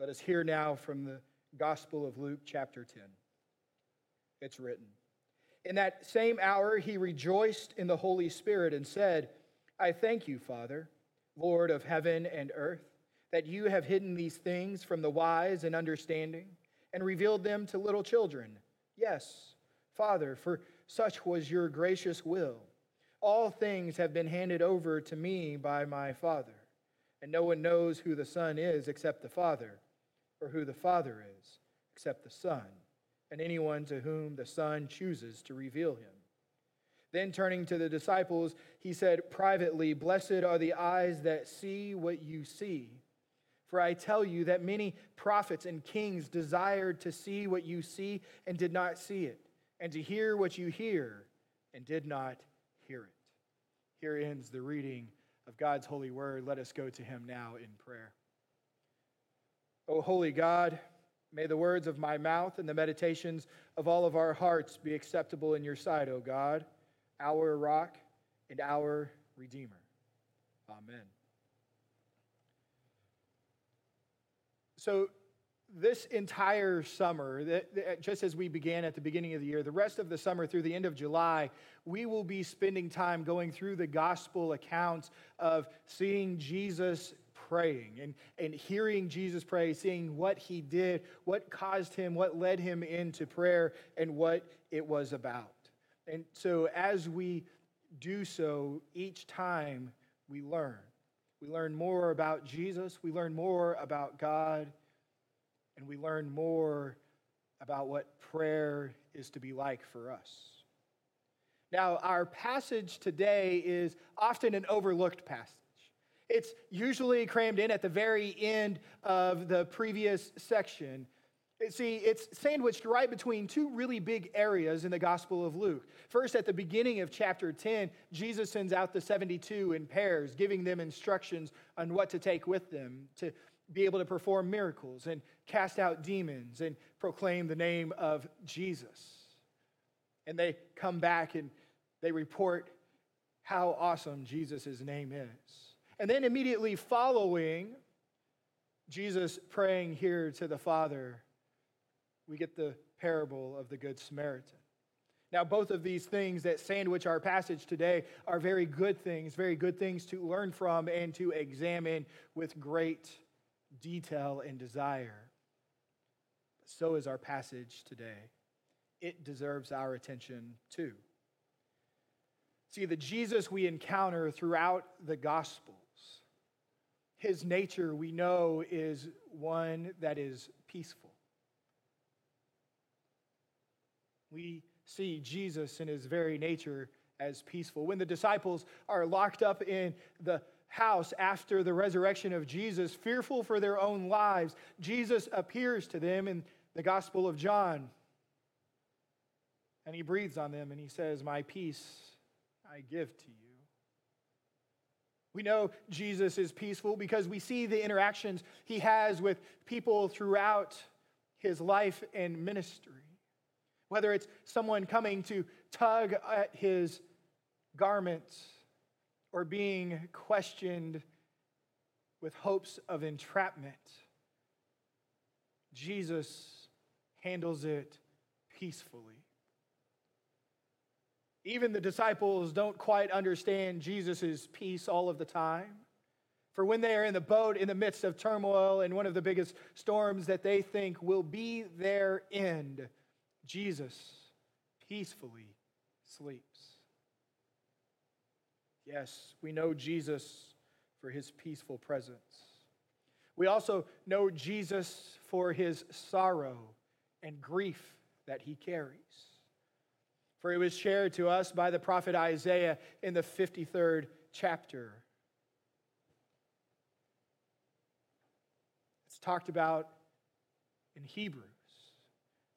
Let us hear now from the Gospel of Luke, chapter 10. It's written In that same hour, he rejoiced in the Holy Spirit and said, I thank you, Father, Lord of heaven and earth, that you have hidden these things from the wise and understanding and revealed them to little children. Yes, Father, for such was your gracious will. All things have been handed over to me by my Father, and no one knows who the Son is except the Father or who the Father is, except the Son, and anyone to whom the Son chooses to reveal him. Then turning to the disciples, he said privately, Blessed are the eyes that see what you see. For I tell you that many prophets and kings desired to see what you see and did not see it, and to hear what you hear and did not hear it. Here ends the reading of God's holy word. Let us go to him now in prayer. O holy God, may the words of my mouth and the meditations of all of our hearts be acceptable in your sight, O God, our rock and our redeemer. Amen. So, this entire summer, just as we began at the beginning of the year, the rest of the summer through the end of July, we will be spending time going through the gospel accounts of seeing Jesus praying and, and hearing Jesus pray, seeing what he did, what caused him, what led him into prayer, and what it was about. And so as we do so, each time we learn. We learn more about Jesus, we learn more about God, and we learn more about what prayer is to be like for us. Now, our passage today is often an overlooked passage. It's usually crammed in at the very end of the previous section. See, it's sandwiched right between two really big areas in the Gospel of Luke. First, at the beginning of chapter 10, Jesus sends out the 72 in pairs, giving them instructions on what to take with them to be able to perform miracles and cast out demons and proclaim the name of Jesus. And they come back and they report how awesome Jesus' name is. And then immediately following Jesus praying here to the Father, we get the parable of the Good Samaritan. Now, both of these things that sandwich our passage today are very good things, very good things to learn from and to examine with great detail and desire. So is our passage today. It deserves our attention too. See, the Jesus we encounter throughout the gospel his nature, we know, is one that is peaceful. We see Jesus in his very nature as peaceful. When the disciples are locked up in the house after the resurrection of Jesus, fearful for their own lives, Jesus appears to them in the Gospel of John. And he breathes on them and he says, My peace I give to you. We know Jesus is peaceful because we see the interactions he has with people throughout his life and ministry. Whether it's someone coming to tug at his garments or being questioned with hopes of entrapment, Jesus handles it peacefully. Even the disciples don't quite understand Jesus' peace all of the time. For when they are in the boat in the midst of turmoil and one of the biggest storms that they think will be their end, Jesus peacefully sleeps. Yes, we know Jesus for his peaceful presence. We also know Jesus for his sorrow and grief that he carries. For it was shared to us by the prophet Isaiah in the 53rd chapter. It's talked about in Hebrews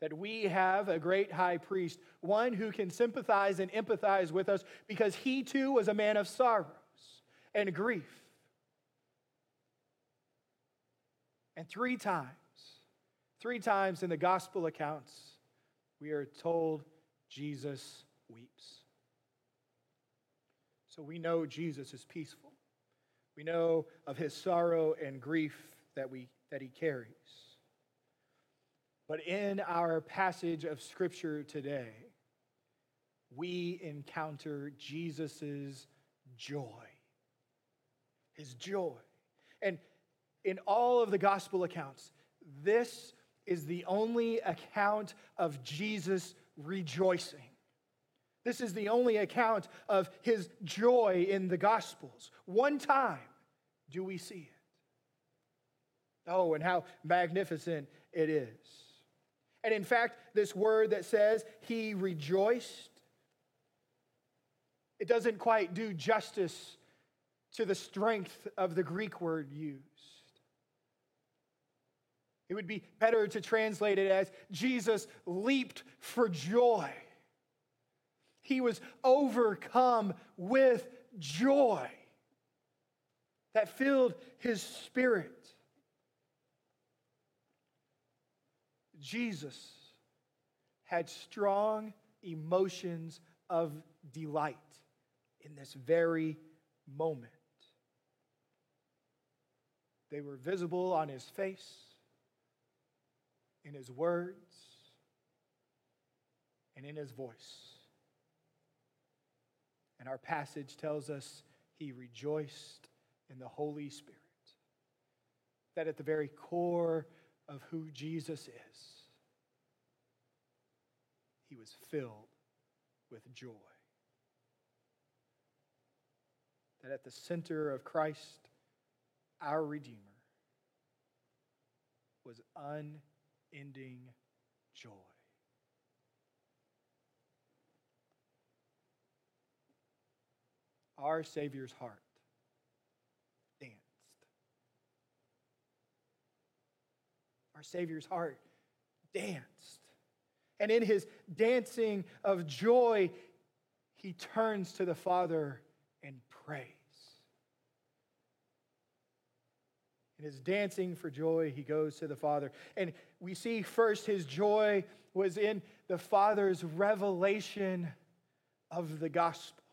that we have a great high priest, one who can sympathize and empathize with us because he too was a man of sorrows and grief. And three times, three times in the gospel accounts, we are told Jesus weeps. So we know Jesus is peaceful. We know of his sorrow and grief that we that he carries. But in our passage of Scripture today, we encounter Jesus' joy. His joy. And in all of the gospel accounts, this is the only account of Jesus rejoicing. This is the only account of his joy in the gospels. One time do we see it. Oh, and how magnificent it is. And in fact, this word that says he rejoiced, it doesn't quite do justice to the strength of the Greek word used. It would be better to translate it as Jesus leaped for joy. He was overcome with joy that filled his spirit. Jesus had strong emotions of delight in this very moment. They were visible on his face, in his words, and in his voice. And our passage tells us he rejoiced in the Holy Spirit. That at the very core of who Jesus is, he was filled with joy. That at the center of Christ, our Redeemer, was unending joy. Our Savior's heart danced. Our Savior's heart danced. And in his dancing of joy, he turns to the Father and prays. In his dancing for joy, he goes to the Father. And we see first his joy was in the Father's revelation of the gospel.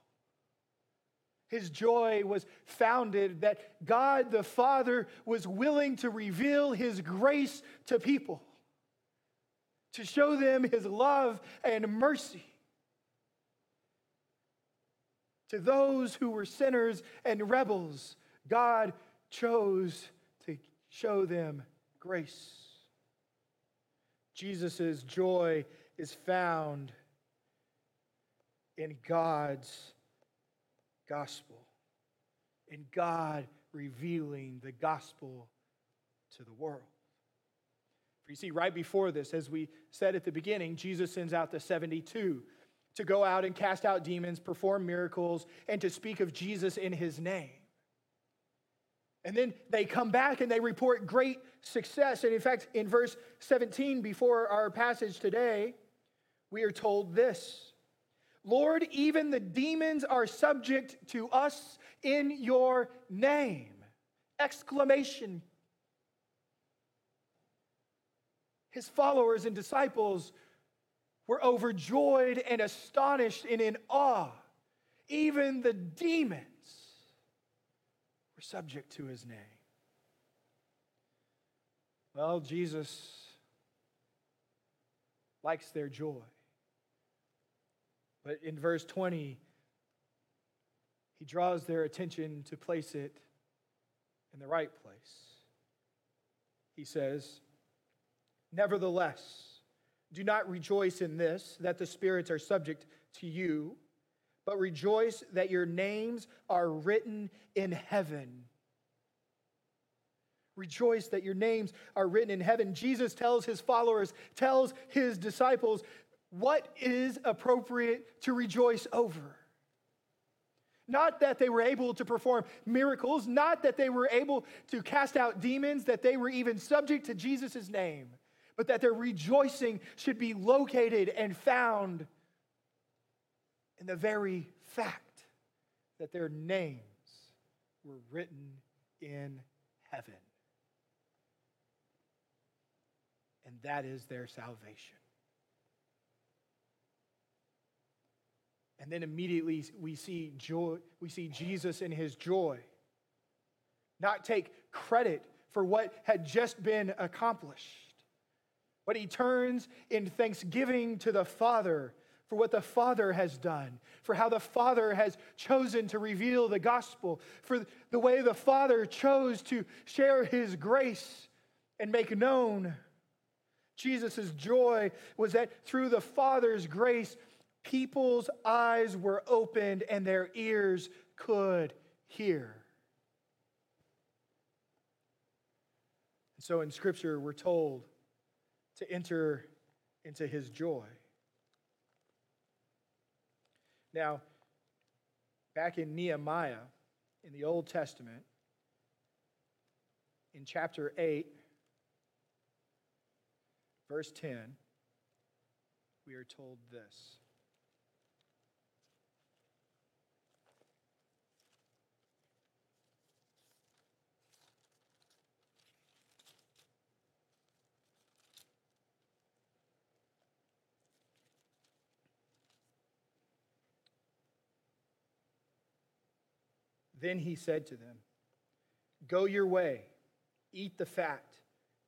His joy was founded that God the Father was willing to reveal his grace to people to show them his love and mercy. To those who were sinners and rebels, God chose show them grace. Jesus' joy is found in God's gospel, in God revealing the gospel to the world. For you see, right before this, as we said at the beginning, Jesus sends out the 72 to go out and cast out demons, perform miracles, and to speak of Jesus in his name. And then they come back and they report great success. And in fact, in verse 17, before our passage today, we are told this Lord, even the demons are subject to us in your name. Exclamation his followers and disciples were overjoyed and astonished and in awe. Even the demons were subject to his name. Well, Jesus likes their joy. But in verse 20, he draws their attention to place it in the right place. He says, Nevertheless, do not rejoice in this, that the spirits are subject to you, but rejoice that your names are written in heaven. Rejoice that your names are written in heaven. Jesus tells his followers, tells his disciples, what is appropriate to rejoice over. Not that they were able to perform miracles, not that they were able to cast out demons, that they were even subject to Jesus' name but that their rejoicing should be located and found in the very fact that their names were written in heaven. And that is their salvation. And then immediately we see joy, we see Jesus in his joy. Not take credit for what had just been accomplished. But he turns in thanksgiving to the Father for what the Father has done, for how the Father has chosen to reveal the gospel, for the way the Father chose to share his grace and make known. Jesus' joy was that through the Father's grace, people's eyes were opened and their ears could hear. And so in Scripture, we're told to enter into his joy. Now, back in Nehemiah, in the Old Testament, in chapter 8, verse 10, we are told this. Then he said to them, Go your way, eat the fat,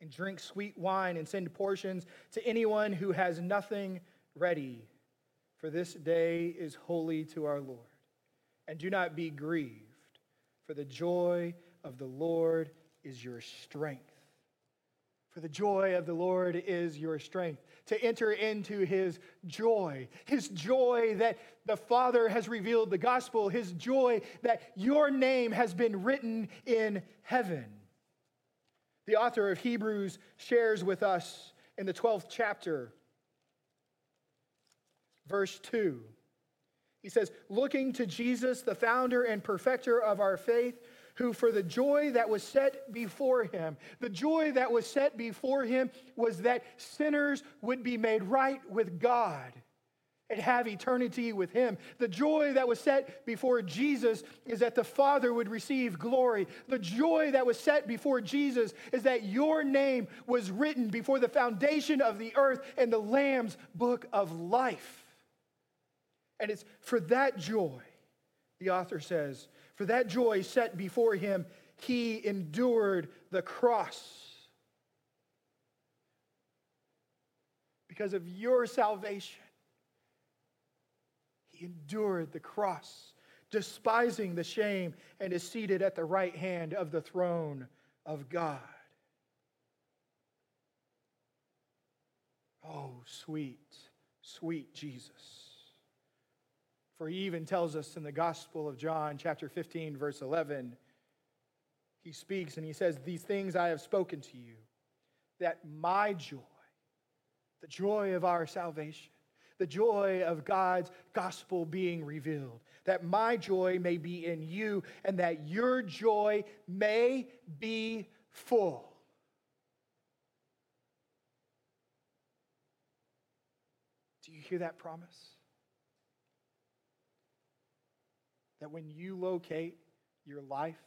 and drink sweet wine, and send portions to anyone who has nothing ready. For this day is holy to our Lord. And do not be grieved, for the joy of the Lord is your strength. For the joy of the Lord is your strength. To enter into his joy, his joy that the Father has revealed the gospel, his joy that your name has been written in heaven. The author of Hebrews shares with us in the 12th chapter, verse 2. He says, Looking to Jesus, the founder and perfecter of our faith, who for the joy that was set before him, the joy that was set before him was that sinners would be made right with God and have eternity with him. The joy that was set before Jesus is that the Father would receive glory. The joy that was set before Jesus is that your name was written before the foundation of the earth in the Lamb's book of life. And it's for that joy, the author says, for that joy set before him, he endured the cross. Because of your salvation, he endured the cross, despising the shame, and is seated at the right hand of the throne of God. Oh, sweet, sweet Jesus. For he even tells us in the Gospel of John, chapter 15, verse 11, he speaks and he says, These things I have spoken to you, that my joy, the joy of our salvation, the joy of God's gospel being revealed, that my joy may be in you and that your joy may be full. Do you hear that promise? That when you locate your life,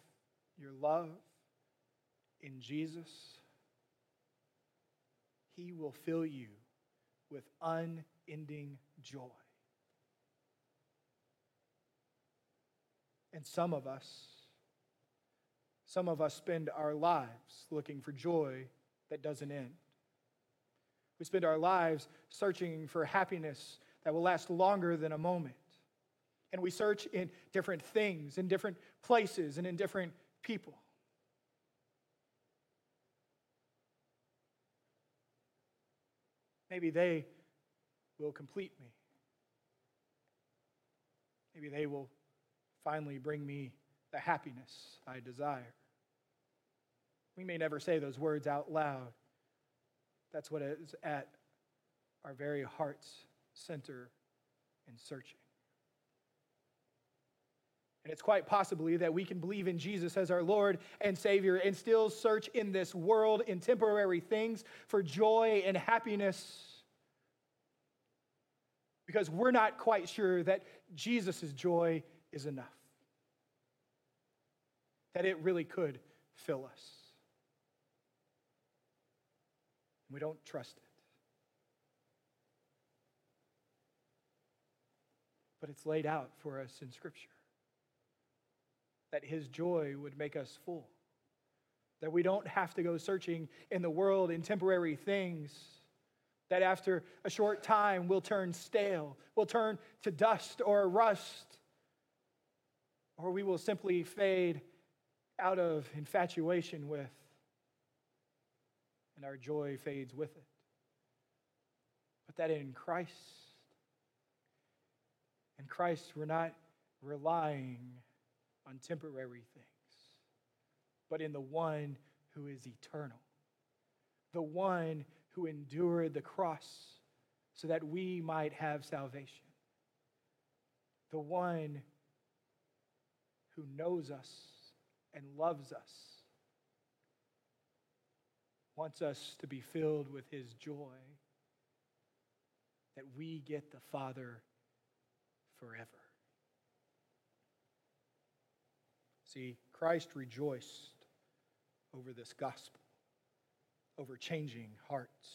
your love in Jesus, He will fill you with unending joy. And some of us, some of us spend our lives looking for joy that doesn't end. We spend our lives searching for happiness that will last longer than a moment and we search in different things, in different places, and in different people. Maybe they will complete me. Maybe they will finally bring me the happiness I desire. We may never say those words out loud. That's what is at our very heart's center in searching. And it's quite possibly that we can believe in Jesus as our Lord and Savior and still search in this world in temporary things for joy and happiness because we're not quite sure that Jesus' joy is enough, that it really could fill us. We don't trust it. But it's laid out for us in Scripture that his joy would make us full, that we don't have to go searching in the world in temporary things, that after a short time will turn stale, will turn to dust or rust, or we will simply fade out of infatuation with, and our joy fades with it. But that in Christ, in Christ, we're not relying on temporary things but in the one who is eternal, the one who endured the cross so that we might have salvation, the one who knows us and loves us, wants us to be filled with his joy, that we get the Father forever. See, Christ rejoiced over this gospel, over changing hearts.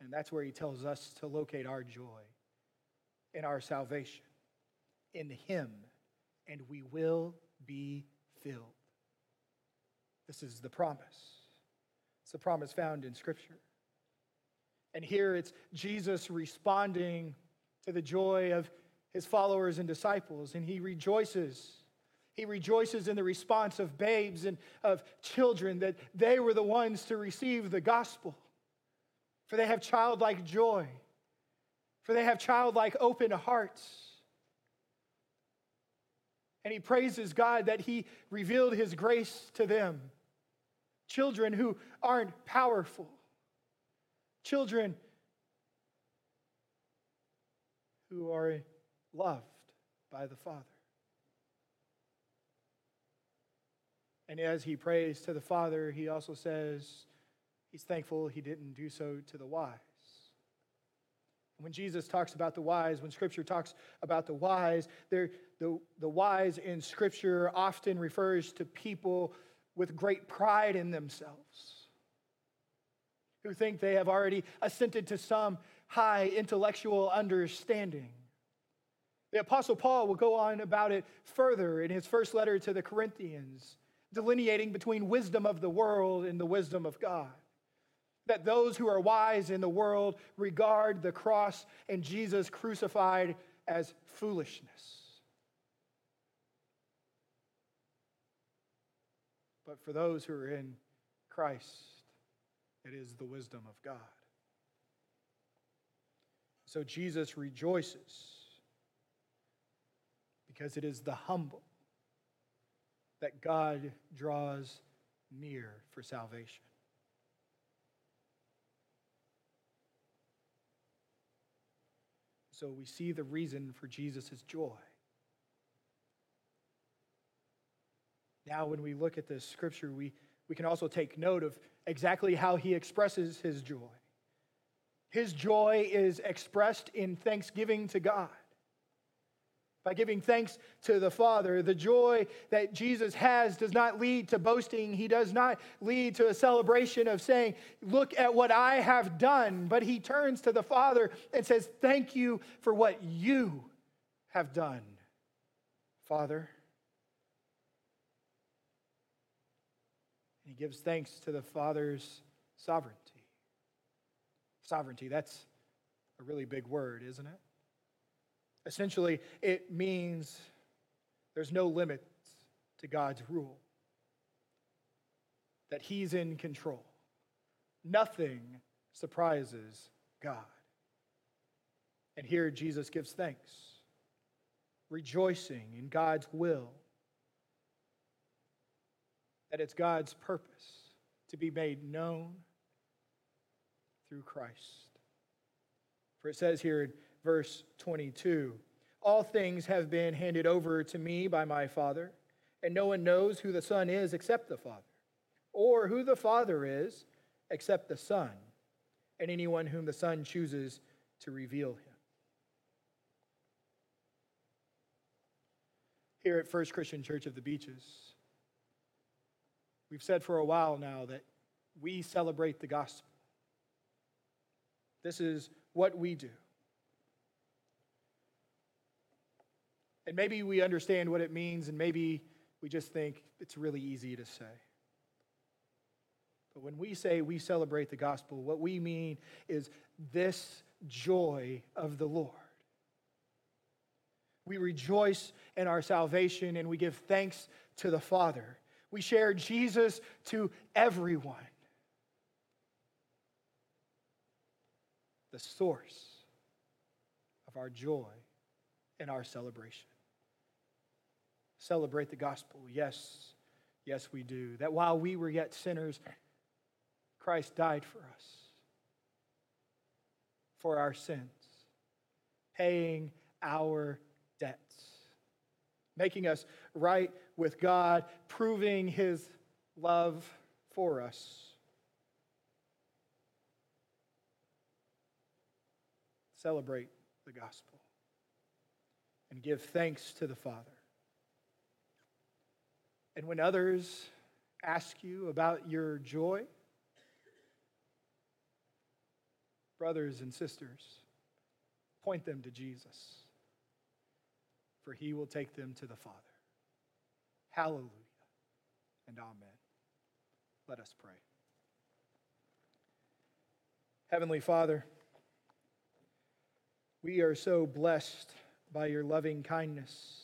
And that's where he tells us to locate our joy in our salvation, in him, and we will be filled. This is the promise. It's the promise found in Scripture. And here it's Jesus responding to the joy of his followers and disciples, and he rejoices he rejoices in the response of babes and of children that they were the ones to receive the gospel. For they have childlike joy, for they have childlike open hearts. And he praises God that he revealed his grace to them. Children who aren't powerful, children who are loved by the Father. And as he prays to the Father, he also says he's thankful he didn't do so to the wise. When Jesus talks about the wise, when Scripture talks about the wise, the, the wise in Scripture often refers to people with great pride in themselves, who think they have already ascended to some high intellectual understanding. The Apostle Paul will go on about it further in his first letter to the Corinthians delineating between wisdom of the world and the wisdom of God. That those who are wise in the world regard the cross and Jesus crucified as foolishness. But for those who are in Christ, it is the wisdom of God. So Jesus rejoices because it is the humble that God draws near for salvation. So we see the reason for Jesus' joy. Now, when we look at this scripture, we, we can also take note of exactly how he expresses his joy. His joy is expressed in thanksgiving to God by giving thanks to the Father. The joy that Jesus has does not lead to boasting. He does not lead to a celebration of saying, Look at what I have done. But he turns to the Father and says, Thank you for what you have done, Father. And He gives thanks to the Father's sovereignty. Sovereignty, that's a really big word, isn't it? Essentially, it means there's no limits to God's rule, that He's in control. Nothing surprises God. And here Jesus gives thanks, rejoicing in God's will, that it's God's purpose to be made known through Christ. For it says here verse 22. All things have been handed over to me by my Father, and no one knows who the Son is except the Father, or who the Father is except the Son, and anyone whom the Son chooses to reveal him. Here at First Christian Church of the Beaches, we've said for a while now that we celebrate the gospel. This is what we do. And maybe we understand what it means, and maybe we just think it's really easy to say. But when we say we celebrate the gospel, what we mean is this joy of the Lord. We rejoice in our salvation and we give thanks to the Father. We share Jesus to everyone. The source of our joy and our celebration. Celebrate the gospel. Yes, yes, we do. That while we were yet sinners, Christ died for us, for our sins, paying our debts, making us right with God, proving his love for us. Celebrate the gospel and give thanks to the Father. And when others ask you about your joy, brothers and sisters, point them to Jesus, for he will take them to the Father. Hallelujah and amen. Let us pray. Heavenly Father, we are so blessed by your loving kindness,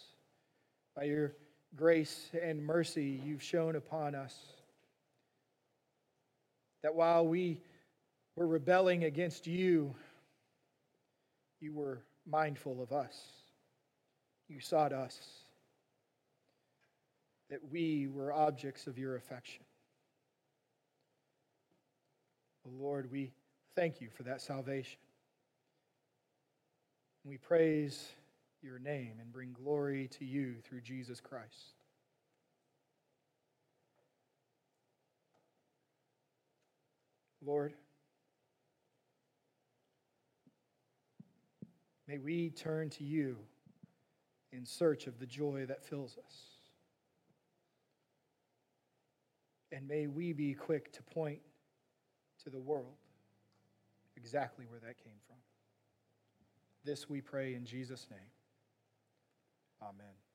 by your grace and mercy you've shown upon us. That while we were rebelling against you, you were mindful of us. You sought us, that we were objects of your affection. Lord, we thank you for that salvation. We praise your name and bring glory to you through Jesus Christ. Lord, may we turn to you in search of the joy that fills us. And may we be quick to point to the world exactly where that came from. This we pray in Jesus' name. Amen.